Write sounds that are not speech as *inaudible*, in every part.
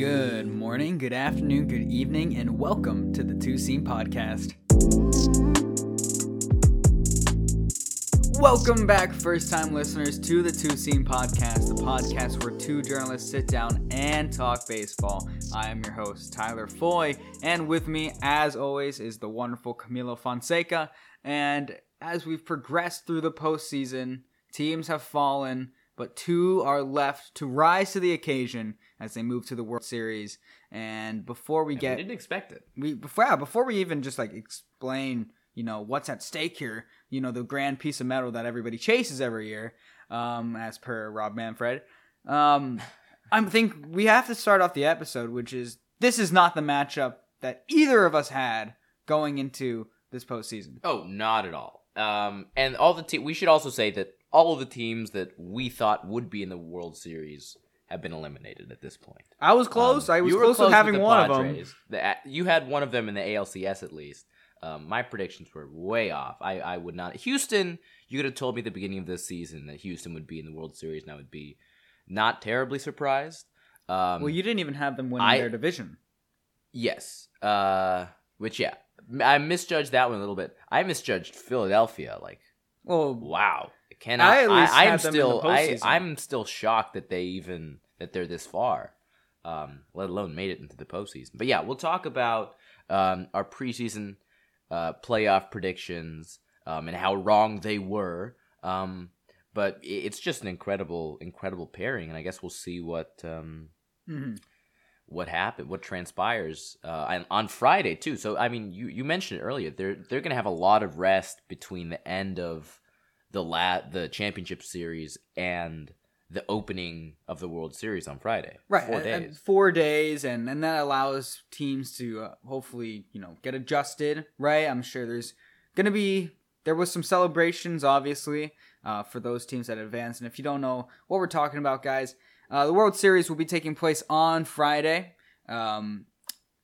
Good morning, good afternoon, good evening, and welcome to the Two Scene Podcast. Welcome back, first time listeners, to the Two Scene Podcast, the podcast where two journalists sit down and talk baseball. I am your host, Tyler Foy, and with me, as always, is the wonderful Camilo Fonseca. And as we've progressed through the postseason, teams have fallen, but two are left to rise to the occasion as they move to the World Series. And before we And get we didn't expect it. we before yeah, before we even just like explain you know what's at stake here you know the grand piece of metal that everybody chases every year um as per rob manfred um *laughs* i think we have to start off the episode which is this is not the matchup that either of us had going into this postseason Oh, not at all. Um, and all the te- we should also say that all of the teams that we thought would be in the World Series have been eliminated at this point. i was close Um, i was you were close, to having one of them The- you had one of them in the ALCS at least. Um, my predictions were way off. I, I would not. Houston, you could have told me at the beginning of this season that Houston would be in the World Series, and I would be not terribly surprised. Um, well you didn't even have them I- their division Yes. Uh, which yeah, I misjudged that one a little bit. I misjudged Philadelphia. Like, well wow, cannot. I I, at least I, am had them in the still. I. I'm still shocked that they even that they're this far, um, let alone made it into the postseason. But yeah, we'll talk about um, our preseason uh, playoff predictions um, and how wrong they were. Um, but it's just an incredible, incredible pairing, and I guess we'll see what. Um, mhm. what happened, what transpires uh, and on Friday too. So I mean, you, you mentioned it earlier. They're they're gonna have a lot of rest between the end of the la- the championship series and the opening of the World Series on Friday. right four and- and days. four days and and that allows teams to uh, hopefully you know get adjusted right i'm sure there's gonna be there was some celebrations obviously uh, for those teams that advanced and if you don't know what we're talking about guys uh, the world series will be taking place on friday um,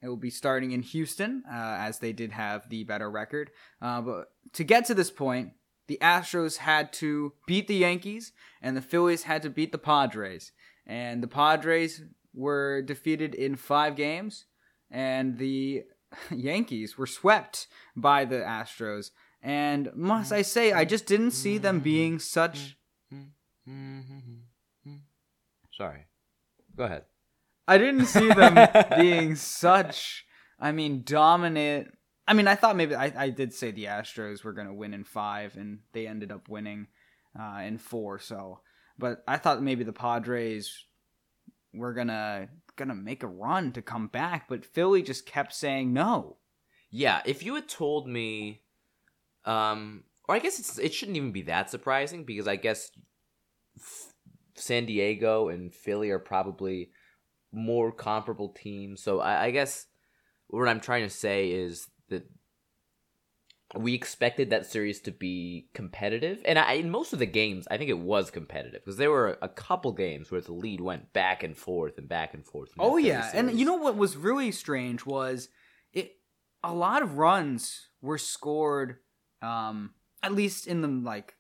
it will be starting in houston uh, as they did have the better record uh, but to get to this point the astros had to beat the yankees and the phillies had to beat the padres and the Padres were defeated in five games, and the *laughs* Yankees were swept by the Astros. And must I say, I just didn't see them being such. Sorry, go ahead. I didn't see them *laughs* being such. I mean, dominant. I mean, I thought maybe I, I did say the Astros were going to win in five, and they ended up winning uh, in four. So, but I thought maybe the Padres were gonna gonna make a run to come back, but Philly just kept saying no. Yeah, if you had told me, um, or I guess it shouldn't even be that surprising because I guess F- San Diego and Philly are probably more comparable teams. So I, I guess what I'm trying to say is that we expected that series to be competitive, and I, in most of the games, I think it was competitive because there were a couple games where the lead went back and forth and back and forth. Oh yeah, and you know what was really strange was it. A lot of runs were scored, um, at least in the like.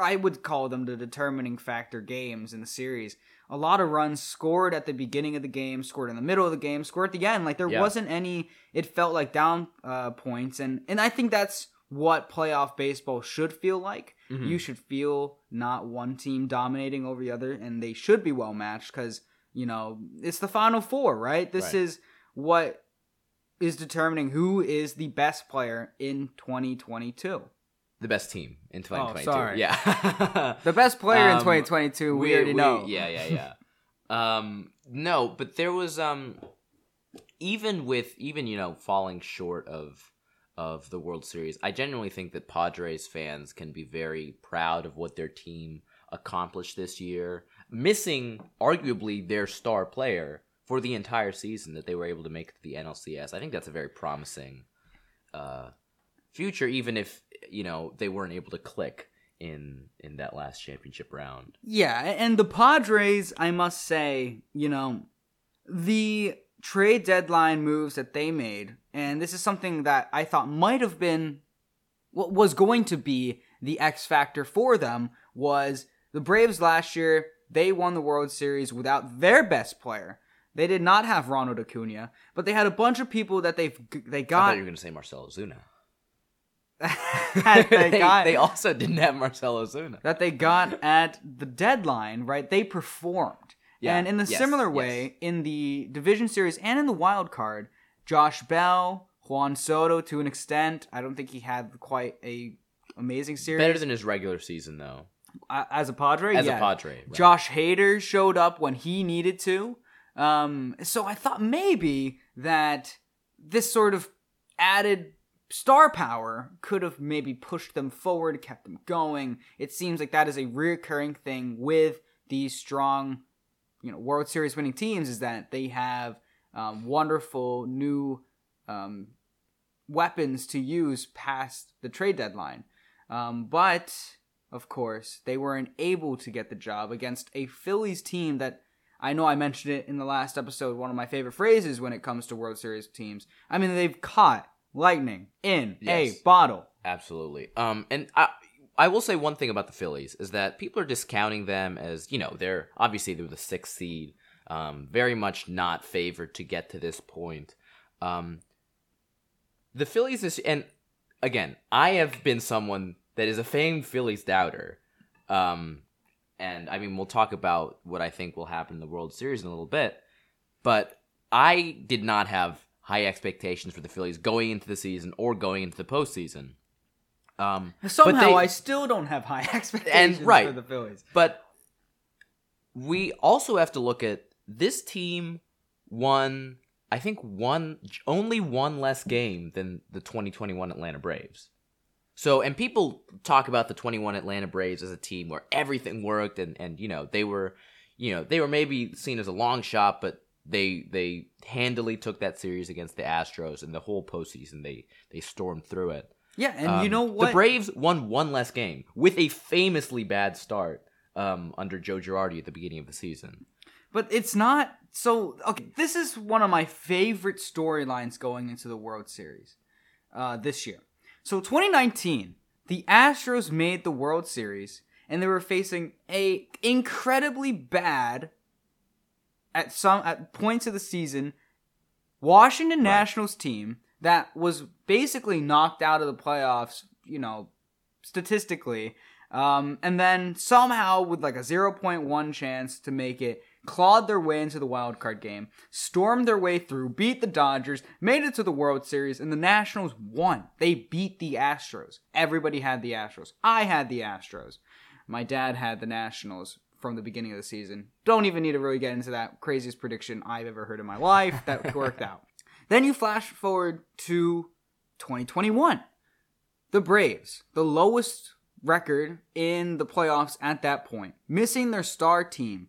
I would call them the determining factor games in the series. A lot of runs scored at the beginning of the game, scored in the middle of the game, scored at the end. Like there Yeah. wasn't any. It felt like down uh, points, and and I think that's what playoff baseball should feel like. Mhm. You should feel not one team dominating over the other, and they should be well matched because you know it's the final four, right? This Right. is what is determining who is the best player in 2022. The best team in 2022. Oh, sorry. Yeah. *laughs* The best player in Um, 2022, we, already know. Yeah, yeah, yeah. *laughs* um, no, but there was um, even with even you know falling short of of the World Series, I genuinely think that Padres fans can be very proud of what their team accomplished this year, missing arguably their star player for the entire season that they were able to make to the NLCS. I think that's a very promising uh, future, even if you know they weren't able to click in in that last championship round. Yeah, and the Padres, I must say, you know, the trade deadline moves that they made, and this is something that I thought might have been what was going to be the X factor for them was the Braves last year, they won the World Series without their best player. They did not have Ronald Acuna, but they had a bunch of people that they've they I thought got. you were going to say Marcell Ozuna. *laughs* that they they, got they also didn't have Marcell Ozuna. that they got at the deadline, right? They performed. Yeah, And in the yes, similar yes. way, in the division series and in the wild card, Josh Bell, Juan Soto to an extent. I don't think he had quite a amazing series. Better than his regular season, though. As a Padre. As yeah. a Padre. right. Josh Hader showed up when he needed to. Um, so I thought maybe that this sort of added star power could have maybe pushed them forward, kept them going. It seems like that is a reoccurring thing with these strong, you know, World Series winning teams is that they have um, wonderful new um, weapons to use past the trade deadline. Um, but of course, they weren't able to get the job against a Phillies team that I know I mentioned it in the last episode. One of my favorite phrases when it comes to World Series teams. I mean, they've caught lightning in Yes. a bottle. Absolutely. Um, and I, I will say one thing about the Phillies is that people are discounting them as you know they're obviously they're the sixth seed, um, very much not favored to get to this point. Um, the Phillies is and again I have been someone that is a famed Phillies doubter. Um, and I mean we'll talk about what I think will happen in the World Series in a little bit, but I did not have high expectations for the Phillies going into the season or going into the postseason. Um, Somehow, they- I still don't have high *laughs* expectations right. for the Phillies. but we also have to look at this team won, I think, one only one less game than the 2021 Atlanta Braves. So, and people talk about the 21 Atlanta Braves as a team where everything worked, and and you know they were, you know, they were maybe seen as a long shot, but they they handily took that series against the Astros, and the whole postseason they they stormed through it. Yeah, and you Um, know what? The Braves won one less game with a famously bad start um, under Joe Girardi at the beginning of the season. But it's not so. Okay, this is one of my favorite storylines going into the World Series uh, this year. So 2019, the Astros made the World Series, and they were facing a incredibly bad at some at points of the season Washington Nationals team that was basically knocked out of the playoffs. You know, statistically. Um, and then somehow, with like a 0.1 chance to make it, clawed their way into the wild card game, stormed their way through, beat the Dodgers, made it to the World Series, and the Nationals won. They beat the Astros. Everybody had the Astros. I had the Astros. My dad had the Nationals from the beginning of the season. Don't even need to really get into that craziest prediction I've ever heard in my life. That *laughs* worked out. Then you flash forward to 2021 the Braves, the lowest record in the playoffs at that point, missing their star team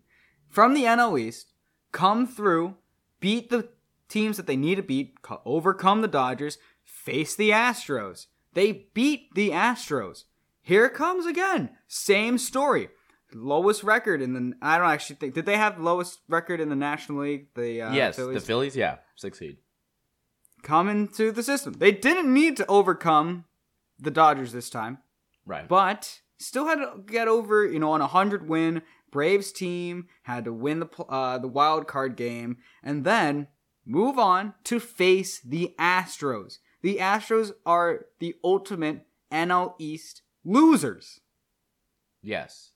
from the NL East, come through, beat the teams that they need to beat, overcome the Dodgers, face the Astros. They beat the Astros. Here it comes again. Same story. Lowest record in the. I don't actually think. Did they have lowest record in the National League? The uh, yes, Phillies? the Phillies, yeah, succeed. come into the system. They didn't need to overcome the Dodgers this time, Right. but still had to get over, you know, on a 100 win Braves team, had to win the uh, the wild card game and then move on to face the Astros. The Astros are the ultimate NL East losers. yes.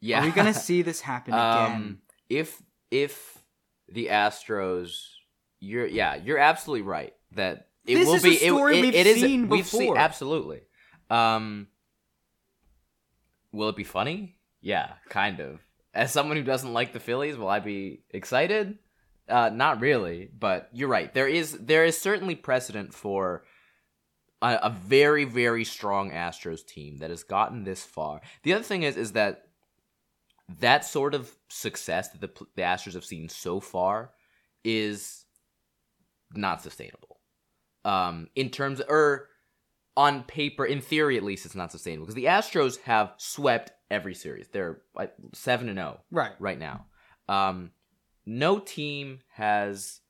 Yeah. Are we going *laughs* to see this happen again? Um, if if the Astros, you're yeah, you're absolutely right that it This will is a be. it- story it, we've it is- seen we've seen before. absolutely. Um, will it be funny? Yeah, kind of. As someone who doesn't like the Phillies, will I be excited? Uh, not really, but you're right. There is there is certainly precedent for a, a very very strong Astros team that has gotten this far. The other thing is is that that sort of success that the, the Astros have seen so far is not sustainable. Um, in terms or on paper, in theory at least, it's not sustainable because the Astros have swept every series. They're like seven and zero right. right now. Um, no team has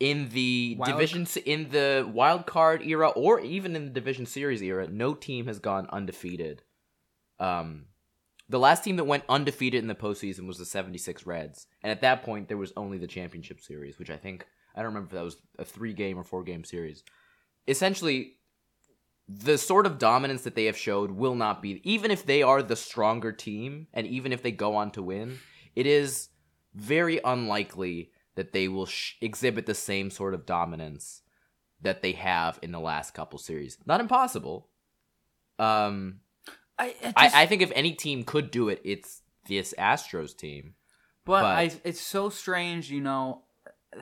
in the Wild- division in the wild card era or even in the division series era, no team has gone undefeated um The last team that went undefeated in the postseason was the 76 Reds. And at that point, there was only the championship series, which I think, I don't remember if that was a three game or four game series. Essentially, the sort of dominance that they have showed will not be, even if they are the stronger team, and even if they go on to win, it is very unlikely that they will sh- exhibit the same sort of dominance that they have in the last couple series. Not impossible. Um, I, I, I, I think if any team could do it, it's this Astros team. but, but- I, it's so strange, you know.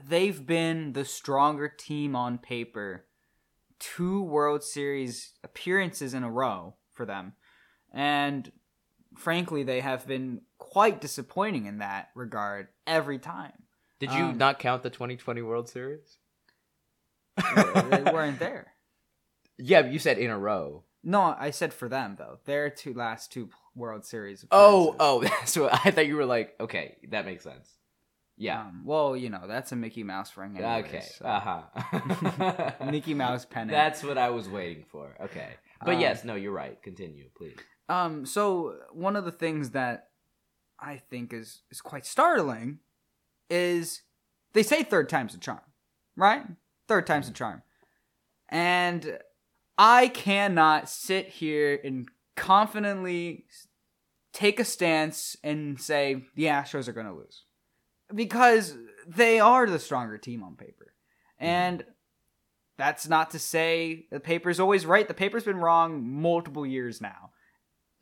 They've been the stronger team on paper, two World Series appearances in a row for them, and frankly, they have been quite disappointing in that regard every time. Did you Um, not count the 2020 World Series? they weren't there. *laughs* Yeah, but you said in a row. No, I said for them though. Their two last two World Series. Oh, oh, *laughs* so I thought you were like, okay, that makes sense. Yeah. Um, well, you know that's a Mickey Mouse ring. Anyways, okay. so- Uh huh. *laughs* Mickey Mouse *laughs* pennant. That's what I was waiting for. Okay. But Um, yes, no, you're right. Continue, please. Um. So one of the things that I think is is quite startling is they say third time's a charm, right? Third time's a charm, and I cannot sit here and confidently take a stance and say the Astros are going to lose because they are the stronger team on paper, and. That's not to say the paper's always right. The paper's been wrong multiple years now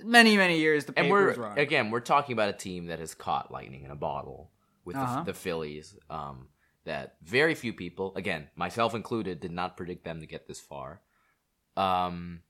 many many years the paper's wrong. again, we're talking about a team that has caught lightning in a bottle with Uh-huh. the, the Phillies. Um, that very few people, again, myself included, did not predict them to get this far. Um,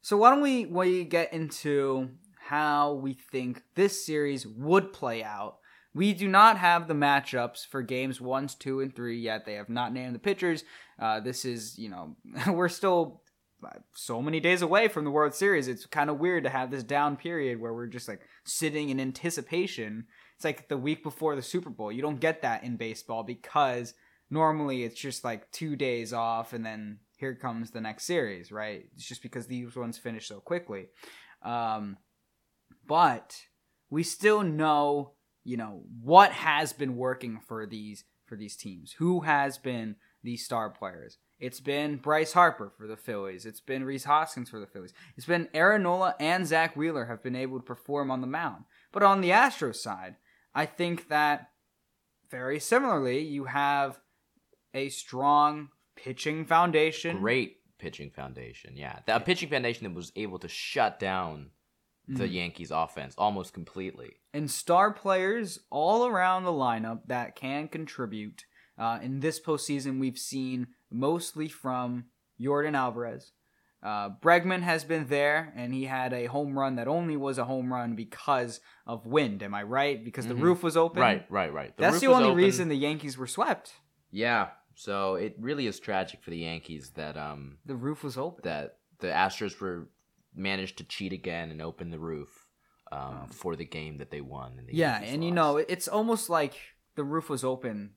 so why don't we we get into how we think this series would play out? We do not have the matchups for games one, two, and three yet. They have not named the pitchers. Uh, this is, you know, *laughs* we're still uh, so many days away from the World Series. It's kind of weird to have this down period where we're just like sitting in anticipation. It's like the week before the Super Bowl. You don't get that in baseball because normally it's just like two days off and then here comes the next series, right? It's just because these ones finish so quickly. Um, but we still know, you know, what has been working for these for these teams. Who has been these star players? It's been Bryce Harper for the Phillies. It's been Rhys Hoskins for the Phillies. It's been Aaron Nola and Zack Wheeler have been able to perform on the mound. But on the Astros side, I think that very similarly, you have a strong pitching foundation. great pitching foundation. Yeah, a pitching foundation that was able to shut down the Mhm. Yankees' offense almost completely. and star players all around the lineup that can contribute. Uh, in this postseason, we've seen mostly from Yordan Alvarez. Uh, Bregman has been there, and he had a home run that only was a home run because of wind. Am I right? Because the Mhm. roof was open. Right, right, right. That's roof the only open. reason the Yankees were swept. Yeah, so it really is tragic for the Yankees that um The roof was open. that the Astros were managed to cheat again and open the roof um, for the game that they won. And the yeah, Yankees and you know, it's almost like the roof was open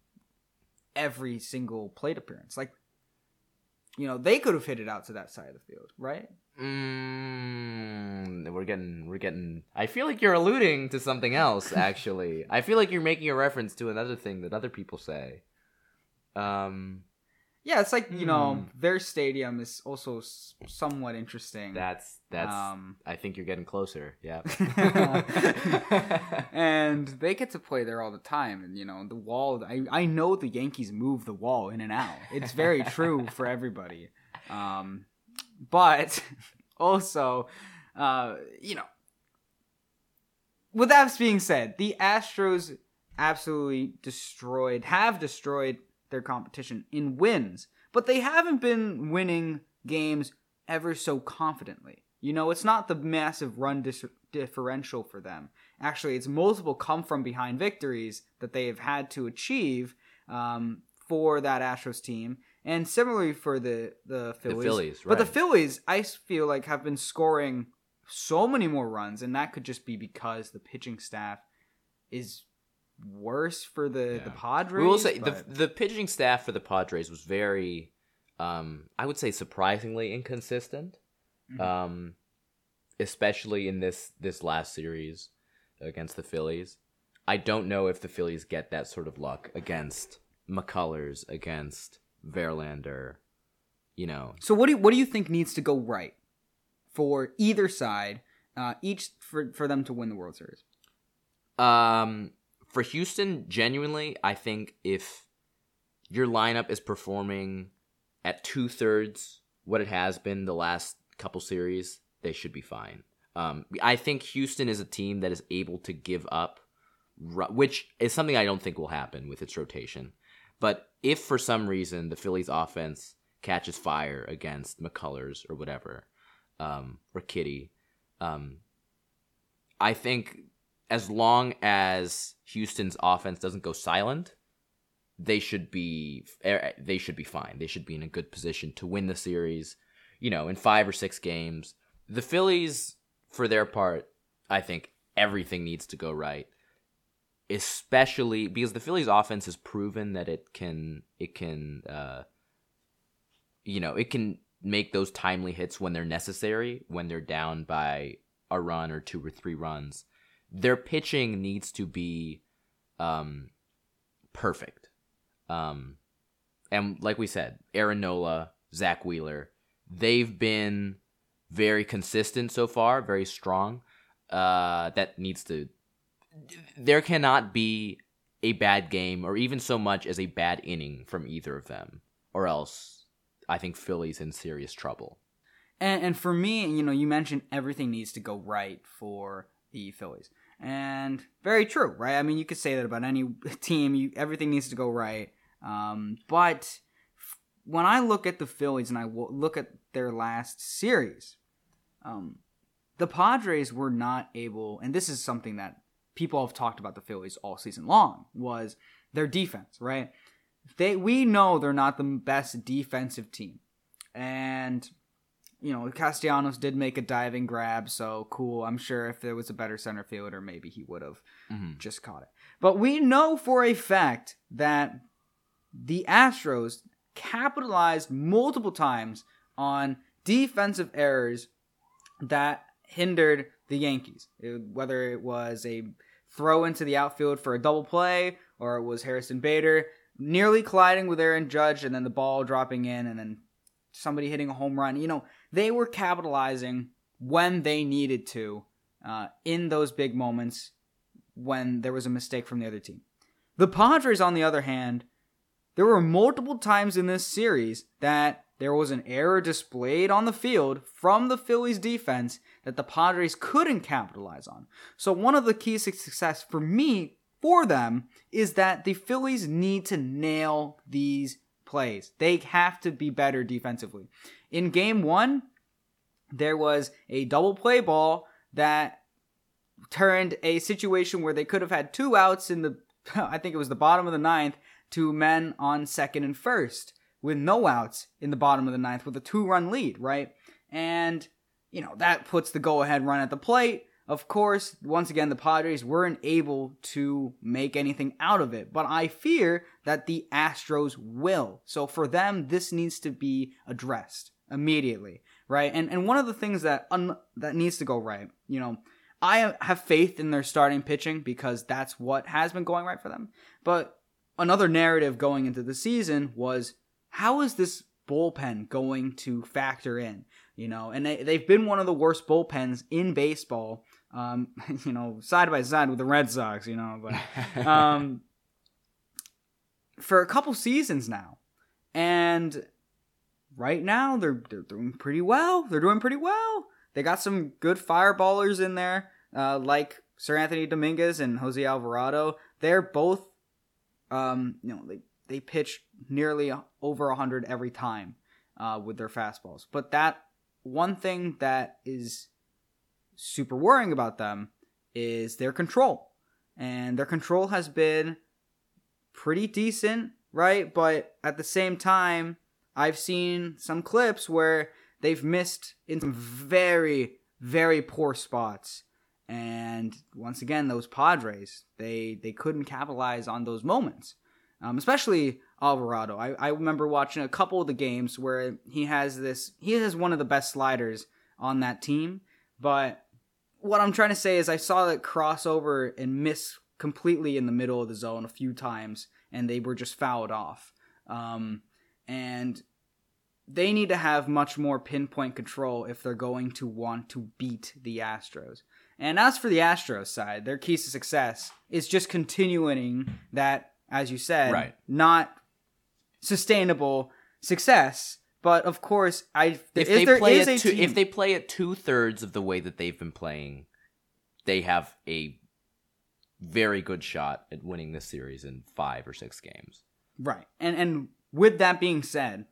every single plate appearance. Like, you know, they could have hit it out to that side of the field, right? Mm, we're getting, we're getting. I feel like you're alluding to something else. *laughs* Actually, I feel like you're making a reference to another thing that other people say. Um, Yeah, it's like you know Hmm. their stadium is also somewhat interesting. that's that's. Um, I think you're getting closer. Yeah. *laughs* and *laughs* they get to play there all the time, and you know the wall. I I know the Yankees move the wall in and out. It's very true *laughs* for everybody. Um, but also, uh, you know, with that being said, the Astros absolutely destroyed, have destroyed their competition in wins, but they haven't been winning games ever so confidently. You know, it's not the massive run dis- differential for them. Actually, it's multiple come from behind victories that they have had to achieve um, for that Astros team, and similarly for the the Phillies. Phillies, But the. Phillies, I feel like, have been scoring so many more runs, and that could just be because the pitching staff is worse for the Yeah. the Padres. we will say but- the the pitching staff for the Padres was very, um, I would say surprisingly inconsistent. Mhm. Um, especially in this this last series against the Phillies. I don't know if the Phillies get that sort of luck against McCullers, against Verlander, you know. So what do you, what do you think needs to go right for either side, uh, each for for them to win the World Series? Um, for Houston, genuinely, I think if your lineup is performing at two thirds what it has been the last couple series, they should be fine. Um, I think Houston is a team that is able to give up, which is something I don't think will happen with its rotation. But if for some reason the Phillies offense catches fire against McCullers or whatever, um, or Kitty, um, I think as long as Houston's offense doesn't go silent, they should be er, they should be fine. They should be in a good position to win the series, you know, in 5 or 6 games. The Phillies for their part, I think everything needs to go right. Especially because the Phillies offense has proven that it can it can uh you know, it can make those timely hits when they're necessary, when they're down by a run or two or three runs their pitching needs to be um, perfect. Um, and like we said, Aaron Nola, Zack Wheeler, they've been very consistent so far, very strong. Uh, that needs to. There cannot be a bad game or even so much as a bad inning from either of them, or else I think Philly's in serious trouble. And, and for me, you know, you mentioned everything needs to go right for the Phillies. And very true, right? I mean, you could say that about any *laughs* team. You, everything needs to go right. Um, but when I look at the Phillies and I look at their last series, um, the Padres were not able, and this is something that people have talked about the Phillies all season long, was their defense, right? They we know they're not the best defensive team. And you know, Castellanos did make a diving grab, so cool. I'm sure if there was a better center fielder, maybe he would have mm-hmm. just caught it. But we know for a fact that the Astros capitalized multiple times on defensive errors that hindered the Yankees. It, whether it was a throw into the outfield for a double play or it was Harrison Bader nearly colliding with Aaron Judge and then the ball dropping in and then somebody hitting a home run. You know, they were capitalizing when they needed to uh, in those big moments when there was a mistake from the other team. The Padres, on the other hand, there were multiple times in this series that there was an error displayed on the field from the Phillies defense that the Padres couldn't capitalize on. So, one of the keys to success for me for them is that the Phillies need to nail these plays. They have to be better defensively. In game one, there was a double play ball that turned a situation where they could have had two outs in the, *laughs* I think it was the bottom of the ninth, to men on second and first with no outs in the bottom of the ninth with a two run lead, right? And, you know, that puts the go ahead run at the plate. Of course, once again, the Padres weren't able to make anything out of it, but I fear that the Astros will. So for them, this needs to be addressed immediately, right? And and one of the things that un- that needs to go right, you know, I have faith in their starting pitching because that's what has been going right for them. But another narrative going into the season was how is this bullpen going to factor in? You know, and they, they've been one of the worst bullpens in baseball um, *laughs* you know, side by side with the Red Sox, you know, but um, for a couple seasons now, and right now they're they're doing pretty well. They're doing pretty well. They got some good fireballers in there, uh, like Seranthony Dominguez and Jose Alvarado. They're both, um, you know, they they pitch nearly over hundred every time uh, with their fastballs. But that one thing that is super worrying about them is their control. And their control has been pretty decent, right? But at the same time, I've seen some clips where they've missed in some very, very poor spots. And once again, those Padres, they they couldn't capitalize on those moments. Um, especially Alvarado. I, I remember watching a couple of the games where he has this he has one of the best sliders on that team, But what I'm trying to say is I saw that crossover and miss completely in the middle of the zone a few times, and they were just fouled off. Um, and they need to have much more pinpoint control if they're going to want to beat the Astros. And as for the Astros side, their keys to success is just continuing that, as you said, Right. not sustainable success. But of course, I if they there play is it a two, team- if they play it two thirds of the way that they've been playing, they have a very good shot at winning this series in five or six games. Right. And and with that being said,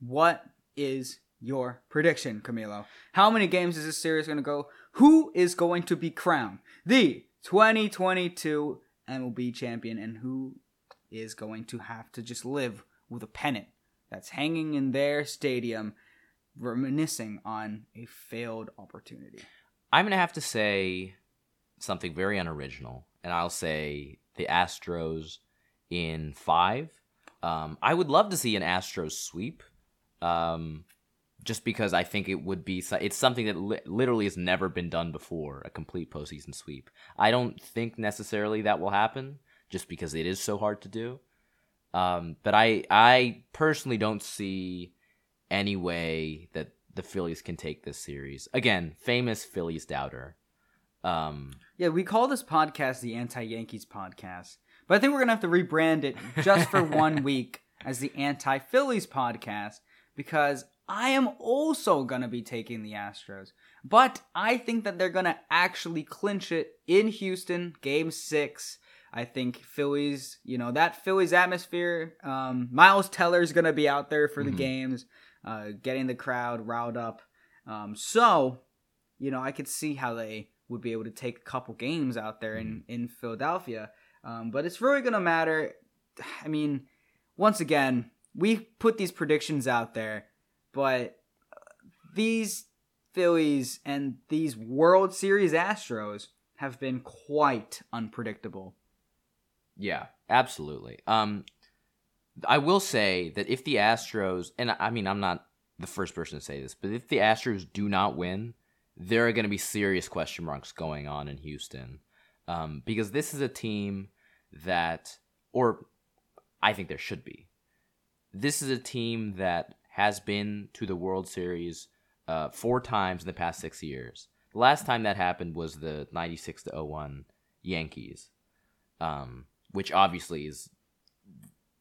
what is your prediction, Camilo? How many games is this series going to go? Who is going to be crowned the 2022 MLB champion and who is going to have to just live with a pennant that's hanging in their stadium reminiscing on a failed opportunity? I'm gonna have to say something very unoriginal, and I'll say the Astros in five. Um, I would love to see an Astros sweep, um, just because I think it would be it's something that li- literally has never been done before a complete postseason sweep. I don't think necessarily that will happen, just because it is so hard to do. Um, but I I personally don't see any way that the Phillies can take this series. Again, famous Phillies doubter. Um, Yeah, we call this podcast the Anti Yankees podcast, but I think we're gonna have to rebrand it just for *laughs* one week as the Anti Phillies podcast because I am also gonna be taking the Astros, but I think that they're gonna actually clinch it in Houston, Game Six. I think Phillies, you know, that Phillies atmosphere. Um, Miles Teller's gonna be out there for the Mhm. games, uh, getting the crowd riled up. Um, so, you know, I could see how they would be able to take a couple games out there in in Philadelphia. Um, but it's really gonna matter. I mean, once again, we put these predictions out there, but these Phillies and these World Series Astros have been quite unpredictable. Yeah, absolutely. Um, I will say that if the Astros, and I- mean, I'm not the first person to say this, but if the Astros do not win, there are going to be serious question marks going on in Houston, um, because this is a team that, or I think there should be. This is a team that has been to the World Series uh, four times in the past six years. The last time that happened was the 96 to 01 Yankees, um, which obviously is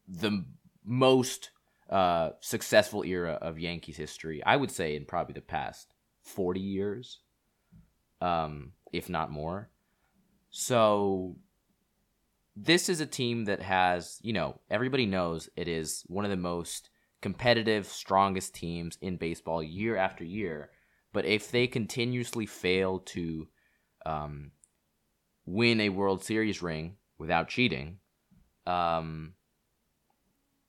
the most uh, successful era of Yankees history. I would say in probably the past 40 years, um, if not more. So this is a team that has, you know, everybody knows it is one of the most competitive, strongest teams in baseball year after year. But if they continuously fail to um, win a World Series ring without cheating, um,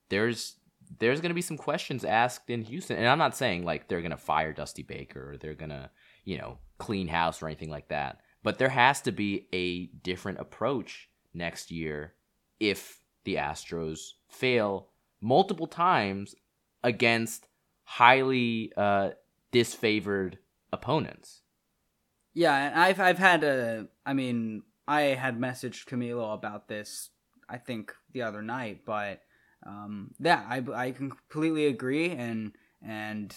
there's there's going to be some questions asked in Houston. And I'm not saying like they're going to fire Dusty Baker or they're going to, you know, clean house or anything like that. But there has to be a different approach next year if the Astros fail multiple times against highly uh, disfavored opponents. Yeah, and I've I've had a I mean, I had messaged Camilo about this I think the other night, but um yeah, I I completely agree and and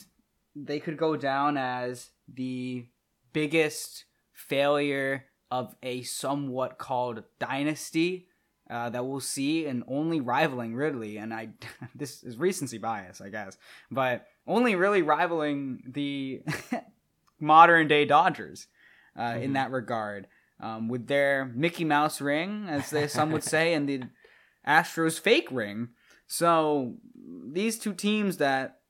they could go down as the biggest failure of a somewhat called dynasty uh, that we'll see and only rivaling Ridley and I *laughs* this is recency bias I guess but only really rivaling the *laughs* modern day Dodgers uh, in Mhm. that regard um, with their Mickey Mouse ring as they, some would say and the Astros fake ring so these two teams that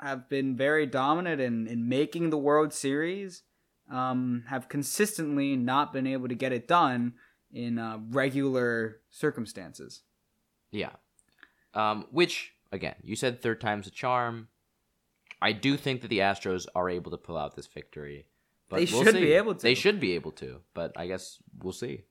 have been very dominant in, in making the World Series um, have consistently not been able to get it done in uh, regular circumstances. Yeah. Um, which, again, you said third time's a charm. I do think that the Astros are able to pull out this victory. But They we'll should see. be able to. They should be able to, but I guess we'll see.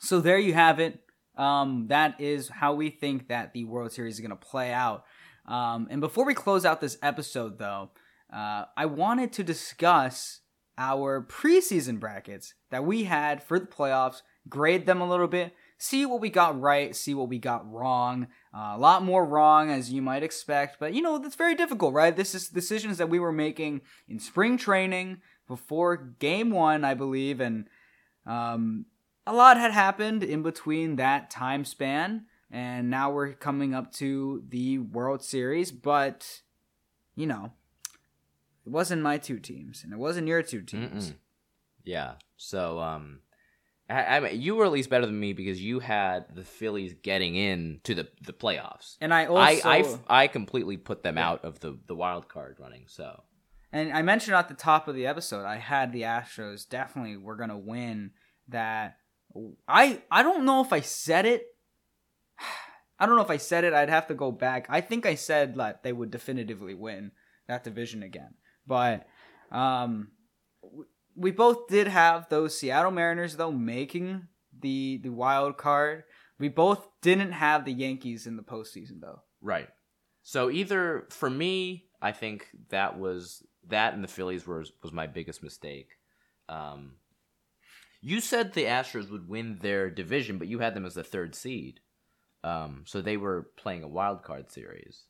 So there you have it. Um, that is how we think that the World Series is going to play out. Um, and before we close out this episode, though, uh, I wanted to discuss our preseason brackets that we had for the playoffs, grade them a little bit, see what we got right, see what we got wrong. Uh, a lot more wrong as you might expect, but you know, that's very difficult, right? This is decisions that we were making in spring training before game one, I believe, and um, a lot had happened in between that time span, and now we're coming up to the World Series, but you know, it wasn't my two teams, and it wasn't your two teams. Mm-mm. Yeah. So, um, I, I mean, you were at least better than me because you had the Phillies getting in to the the playoffs. And I I, also I, f- I completely put them out of the the wild card running. So And I mentioned at the top of the episode, I had the Astros definitely were gonna win that. I I don't know if I said it. *sighs* I don't know if I said it. I'd have to go back. I think I said that they would definitively win that division again. But um, we both did have those Seattle Mariners though making the the wild card. We both didn't have the Yankees in the postseason though. right. So either for me, I think that was that and the Phillies was was my biggest mistake. Um, you said the Astros would win their division, but you had them as the third seed. Um, so they were playing a wild card series.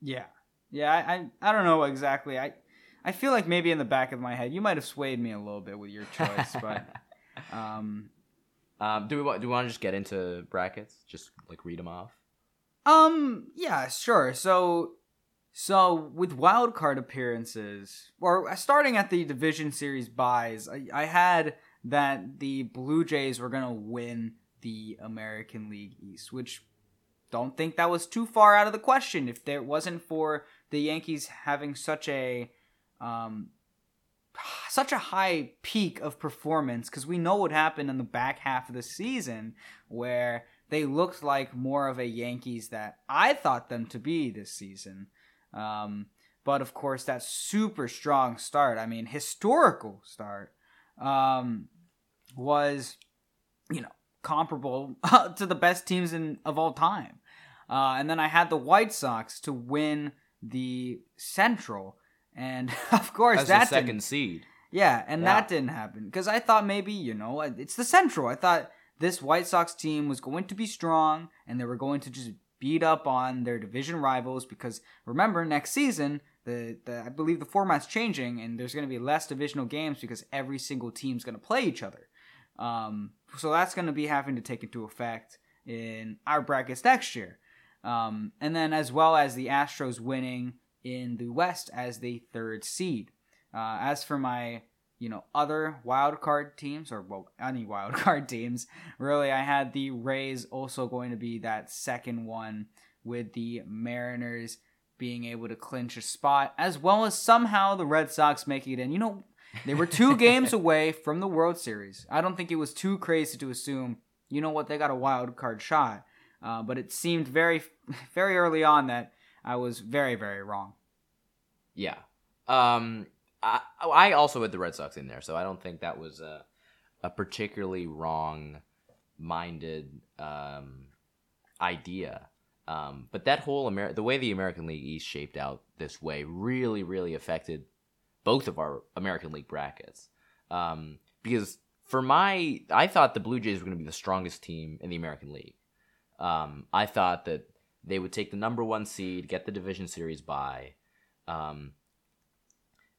Yeah, yeah. I, I I don't know exactly. I I feel like maybe in the back of my head, you might have swayed me a little bit with your choice, but *laughs* um, Um, do we want do we want to just get into brackets? Just like read them off. um, yeah, sure. So, so with wild card appearances, or starting at the division series byes, I, I had that the Blue Jays were gonna win the American League East, which don't think that was too far out of the question if there wasn't for the Yankees having such a um such a high peak of performance because we know what happened in the back half of the season where they looked like more of a Yankees that I thought them to be this season. Um, but of course, that super strong start, I mean, historical start, um, was, you know, comparable *laughs* to the best teams in of all time. Uh, and then I had the White Sox to win the Central, and *laughs* of course As that the didn't- second seed. yeah, and Yeah. that didn't happen because I thought maybe you know it's the Central. I thought this White Sox team was going to be strong and they were going to just beat up on their division rivals because remember next season the, the I believe the format's changing and there's going to be less divisional games because every single team's going to play each other. Um, so that's going to be having to take into effect in our brackets next year. Um, and then as well as the Astros winning in the West as the third seed. Uh, as for my, you know, other wild card teams, or well, any wild *laughs* card teams, really, I had the Rays also going to be that second one, with the Mariners being able to clinch a spot, as well as somehow the Red Sox making it in. You know, they were two *laughs* games away from the World Series. I don't think it was too crazy to assume, you know what, they got a wild card shot. Uh, but it seemed very, *laughs* very early on that I was very, very wrong. Yeah. Um, I I also had the Red Sox in there, so I don't think that was a a particularly wrong minded um, idea. Um, but that whole Amer- the way the American League East shaped out this way really, really affected both of our American League brackets. Um, because for my, I thought the Blue Jays were going to be the strongest team in the American League. Um, I thought that they would take the number one seed, get the division series bye. Um,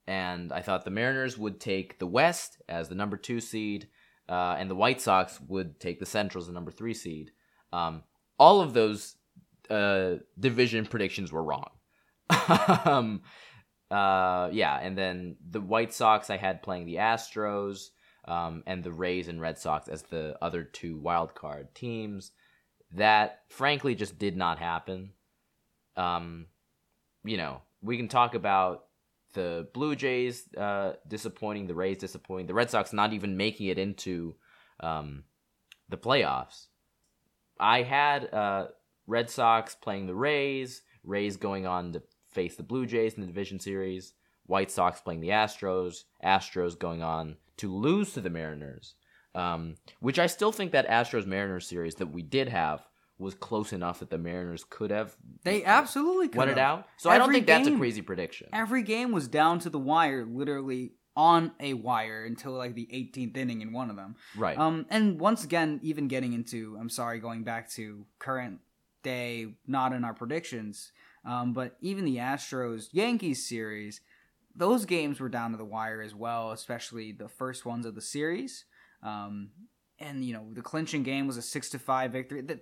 and I thought the Mariners would take the West as the number two seed, uh, and the White Sox would take the Central as the number three seed. Um, all of those uh, division predictions were wrong. *laughs* um, uh, yeah, and then the White Sox I had playing the Astros, um, and the Rays and Red Sox as the other two wild card teams. That frankly just did not happen. Um, you know, we can talk about the Blue Jays uh, disappointing, the Rays disappointing, the Red Sox not even making it into um, the playoffs. I had uh, Red Sox playing the Rays, Rays going on to face the Blue Jays in the division series, White Sox playing the Astros, Astros going on to lose to the Mariners. Um, which I still think that Astros Mariners series that we did have was close enough that the Mariners could have They absolutely could won it out. So I don't Every think that's a crazy prediction. Every game was down to the wire, literally on a wire until like the 18th inning in one of them. Right. Um, and once again, even getting into, I'm sorry, going back to current day, not in our predictions, um, but even the Astros Yankees series, those games were down to the wire as well, especially the first ones of the series. Um, and you know, the clinching game was a six to five victory. The,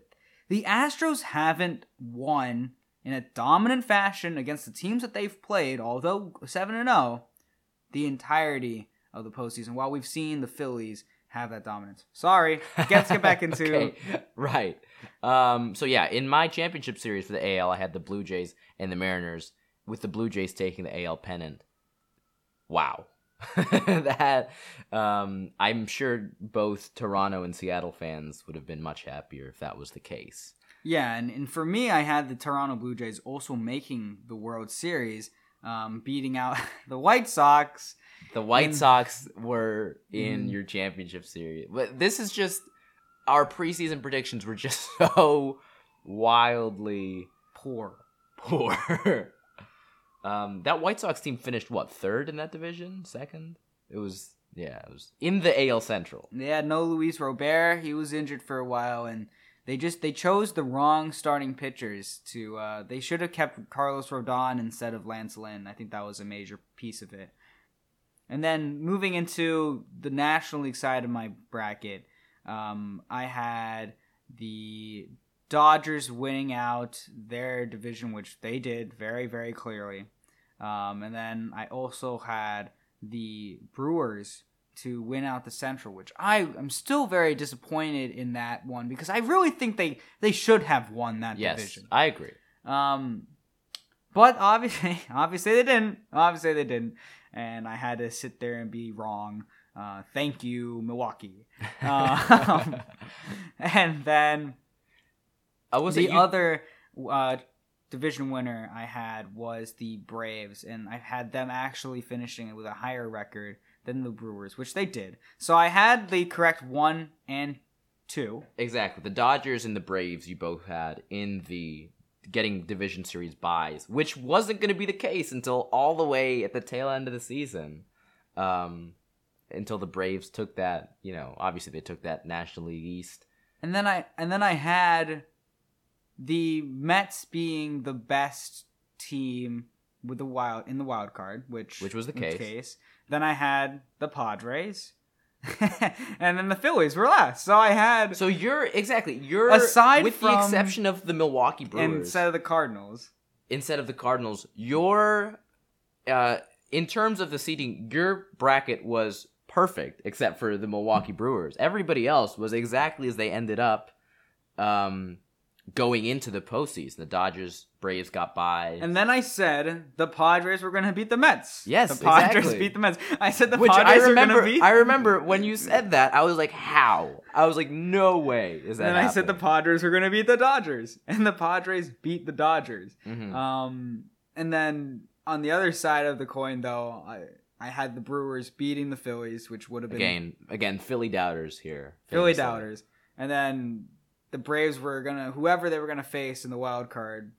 the Astros haven't won in a dominant fashion against the teams that they've played, although seven and zero, the entirety of the postseason. While we've seen the Phillies have that dominance. Sorry, let's get back *laughs* into okay. right. Um, so yeah, in my championship series for the AL, I had the Blue Jays and the Mariners, with the Blue Jays taking the AL pennant. Wow. *laughs* that um, I'm sure both Toronto and Seattle fans would have been much happier if that was the case. Yeah, and, and for me, I had the Toronto Blue Jays also making the World Series, um, beating out *laughs* the White Sox. The White And- Sox were in Mm. your championship series. But this is just our preseason predictions were just *laughs* so wildly Poor. poor. Um, that White Sox team finished what third in that division? Second? It was yeah, it was in the AL Central. Had no Luis Robert. He was injured for a while, and they just they chose the wrong starting pitchers. To uh, they should have kept Carlos Rodon instead of Lance Lynn. I think that was a major piece of it. And then moving into the National League side of my bracket, um, I had the Dodgers winning out their division, which they did very very clearly. Um, and then I also had the Brewers to win out the Central, which I am still very disappointed in that one because I really think they they should have won that Yes, division. I agree. Um, but obviously, *laughs* obviously they didn't. Obviously they didn't, and I had to sit there and be wrong. Uh, thank you, Milwaukee. *laughs* Um, *laughs* and then I was the you, other uh, division winner I had was the Braves, and I had them actually finishing with a higher record than the Brewers, which they did. So I had the correct one and two. exactly the Dodgers and the Braves. You both had in the getting division series byes, which wasn't going to be the case until all the way at the tail end of the season. Um, until the Braves took that, you know, obviously they took that National League East. And then I and then I had the Mets being the best team with the wild in the wild card, which Which was the was case. Then I had the Padres, *laughs* and then the Phillies were last. So I had So you're exactly you're Aside with the exception of the Milwaukee Brewers instead of the Cardinals. instead of the Cardinals, your uh, in terms of the seeding, your bracket was perfect except for the Milwaukee Brewers. Everybody else was exactly as they ended up um, going into the postseason. The Dodgers, Braves got bye. And then I said the Padres were going to beat the Mets. Yes, the Padres exactly. beat the Mets. I said the which I Padres were going remember, to beat. I remember when you said that, I was like, "How?" I was like, "No way is that." and then I said the. Padres were going to beat the Dodgers, and the Padres beat the Dodgers. Mhm. Um, and then on the other side of the coin, though, I I had the Brewers beating the Phillies, which would have been again, again, Philly doubters here. Philly doubters, and then the Braves were gonna whoever they were gonna face in the wild card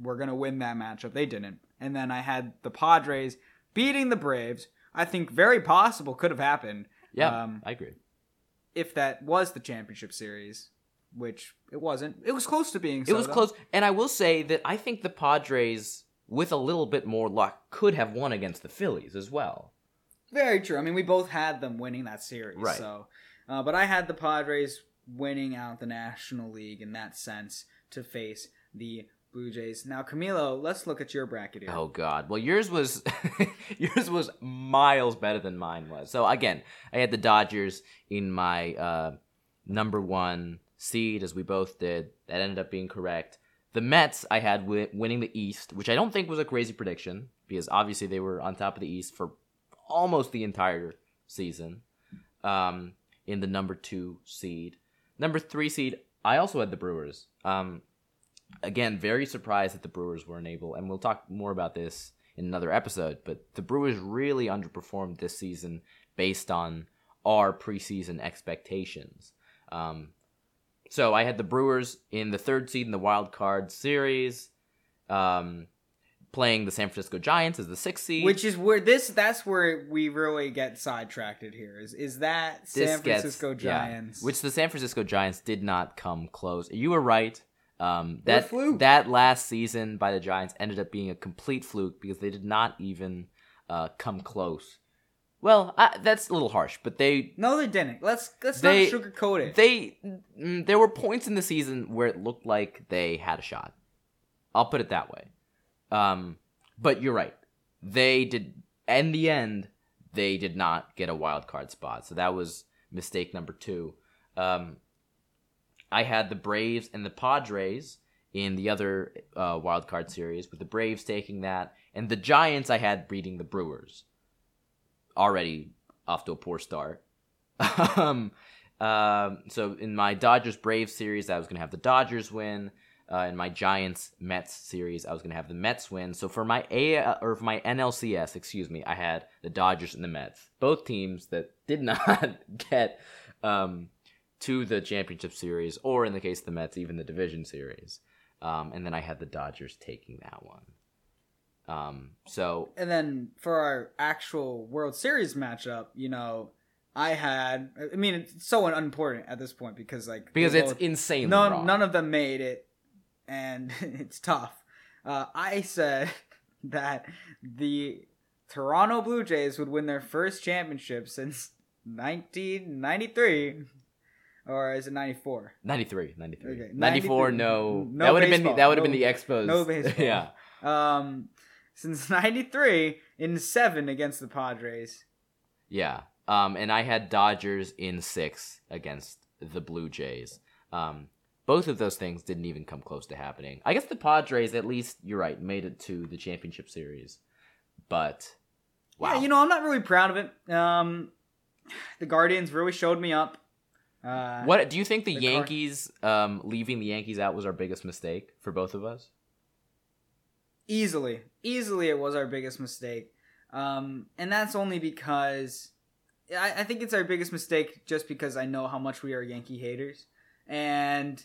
were gonna win that matchup. They didn't, and then I had the Padres beating the Braves. I think very possible could have happened. Yeah, Um, I agree. if that was the championship series, which it wasn't. It was close to being. It so, was though. close, and I will say that I think the Padres, with a little bit more luck, could have won against the Phillies as well. Very true. I mean, we both had them winning that series. Right. So, uh, but I had the Padres winning out the National League in that sense to face the Blue Jays. Now, Camilo, let's look at your bracket here. Oh God! Well, yours was *laughs* yours was miles better than mine was. So again, I had the Dodgers in my uh, number one seed, as we both did. That ended up being correct. The Mets I had wi- winning the East, which I don't think was a crazy prediction because obviously they were on top of the East for almost the entire season. Um, in the number two seed, number three seed, I also had the Brewers. Um, again, very surprised that the Brewers weren't able, and we'll talk more about this in another episode, but the Brewers really underperformed this season based on our preseason expectations. Um, so I had the Brewers in the third seed in the wild card series. Um, playing the San Francisco Giants as the sixth seed. Which is where this that's where we really get sidetracked here. Is is that This San gets- Francisco yeah. Giants? which the San Francisco Giants did not come close. You were right. Um, that that last season by the Giants ended up being a complete fluke because they did not even uh, come close. Well, I, that's a little harsh, but they no, they didn't. Let's let's They- not sugarcoat it. they mm, there were points in the season where it looked like they had a shot. I'll put it that way. Um, but you're right. They did. In the end, they did not get a wild card spot. So that was mistake number two. Um, I had the Braves and the Padres in the other uh, wild card series, with the Braves taking that, and the Giants I had beating the Brewers. Already off to a poor start. *laughs* um, um, so in my Dodgers Braves series, I was gonna have the Dodgers win. Uh, in my Giants Mets series, I was gonna have the Mets win. So for my A or for my NLCS, excuse me, I had the Dodgers and the Mets, both teams that did *laughs* not get um, to the championship series, or in the case of the Mets, even the division series. Um, and then I had the Dodgers taking that one. Um, so and then for our actual World Series matchup, you know, I had. I mean, it's so unimportant at this point because like because it's both- insanely none wrong. none of them made it, and *laughs* it's tough. Uh, I said *laughs* that the Toronto Blue Jays would win their first championship since 1993, or is it 94? 93, 93. Okay, 94, 93, no. no that would have been that would have no- been the Expos. no baseball. *laughs* yeah. Um, since 93 in seven against the Padres. Yeah. Um and I had Dodgers in 6 against the Blue Jays. Um both of those things didn't even come close to happening. I guess the Padres at least you're right, made it to the championship series. But wow. Yeah, you know, I'm not really proud of it. Um, the Guardians really showed me up. Uh, what do you think the, the Yankees um leaving the Yankees out was our biggest mistake for both of us? easily easily it was our biggest mistake um and that's only because I, I think it's our biggest mistake just because i know how much we are yankee haters and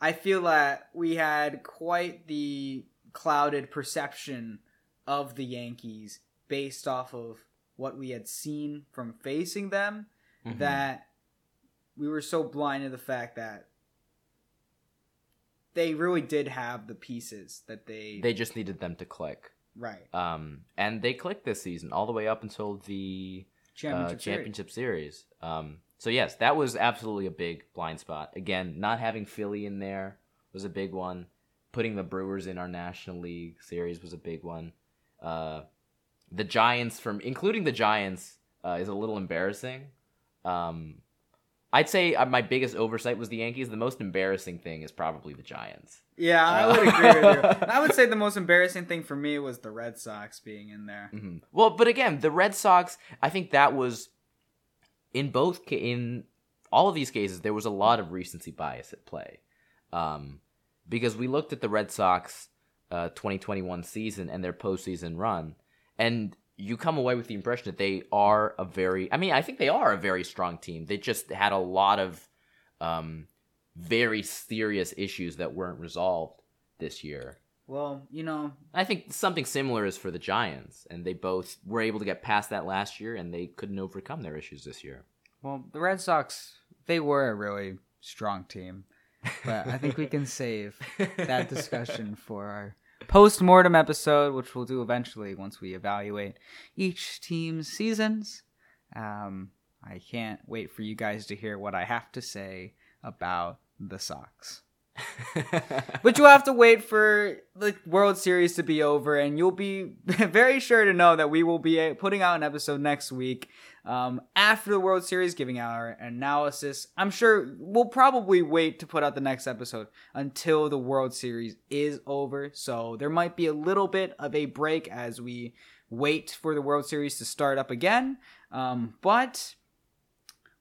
i feel that we had quite the clouded perception of the yankees based off of what we had seen from facing them Mhm. that we were so blind to the fact that they really did have the pieces that they, they just needed them to click. right Um, and they clicked this season all the way up until the championship, uh, series. series. Um, so yes, that was absolutely a big blind spot. Again, not having Philly in there was a big one. Putting the Brewers in our National League series was a big one. Uh, the Giants, from including the Giants, uh, is a little embarrassing. Um, I'd say uh, my biggest oversight was the Yankees. The most embarrassing thing is probably the Giants. Yeah, I would agree with you. *laughs* I would say the most embarrassing thing for me was the Red Sox being in there. Mm-hmm. Well, but again, the Red Sox. I think that was in both in all of these cases there was a lot of recency bias at play, um, because we looked at the Red Sox uh, 2021 season and their postseason run, and you come away with the impression that they are a very. I mean, I think they are a very strong team. They just had a lot of um, very serious issues that weren't resolved this year. Well, you know, I think something similar is for the Giants, and they both were able to get past that last year, and they couldn't overcome their issues this year. well, the Red Sox they were a really strong team, but I think we can *laughs* save that discussion for our post-mortem episode, which we'll do eventually once we evaluate each team's seasons. Um, I can't wait for you guys to hear what I have to say about the Sox. But you'll have to wait for the World Series to be over, and you'll be *laughs* very sure to know that we will be uh, putting out an episode next week um, after the World Series, giving out our analysis. I'm sure we'll probably wait to put out the next episode until the World Series is over. So there might be a little bit of a break as we wait for the World Series to start up again. Um, but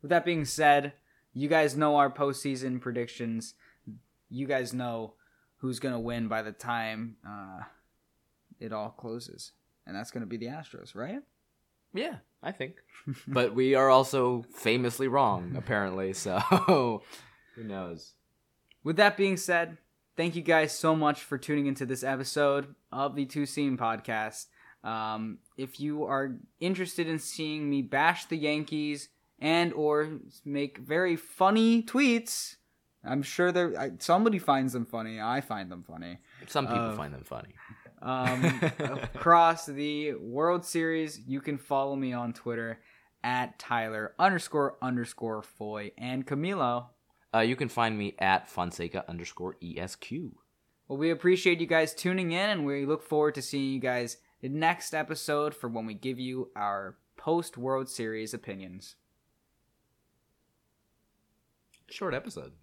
with that being said, you guys know our postseason predictions you guys know who's going to win by the time uh, it all closes. And that's going to be the Astros, right? yeah, I think. *laughs* but we are also famously wrong, apparently. *laughs* So *laughs* who knows? With that being said, thank you guys so much for tuning into this episode of the Two Scene Podcast. Um, if you are interested in seeing me bash the Yankees and or make very funny tweets, I'm sure there I, somebody finds them funny. I find them funny. Some people Uh, find them funny. Um, *laughs* across the World Series, you can follow me on Twitter at Tyler underscore underscore Foy and Camilo. Uh, you can find me at Fonseca underscore ESQ. Well, we appreciate you guys tuning in, and we look forward to seeing you guys next episode for when we give you our post World Series opinions. Short episode.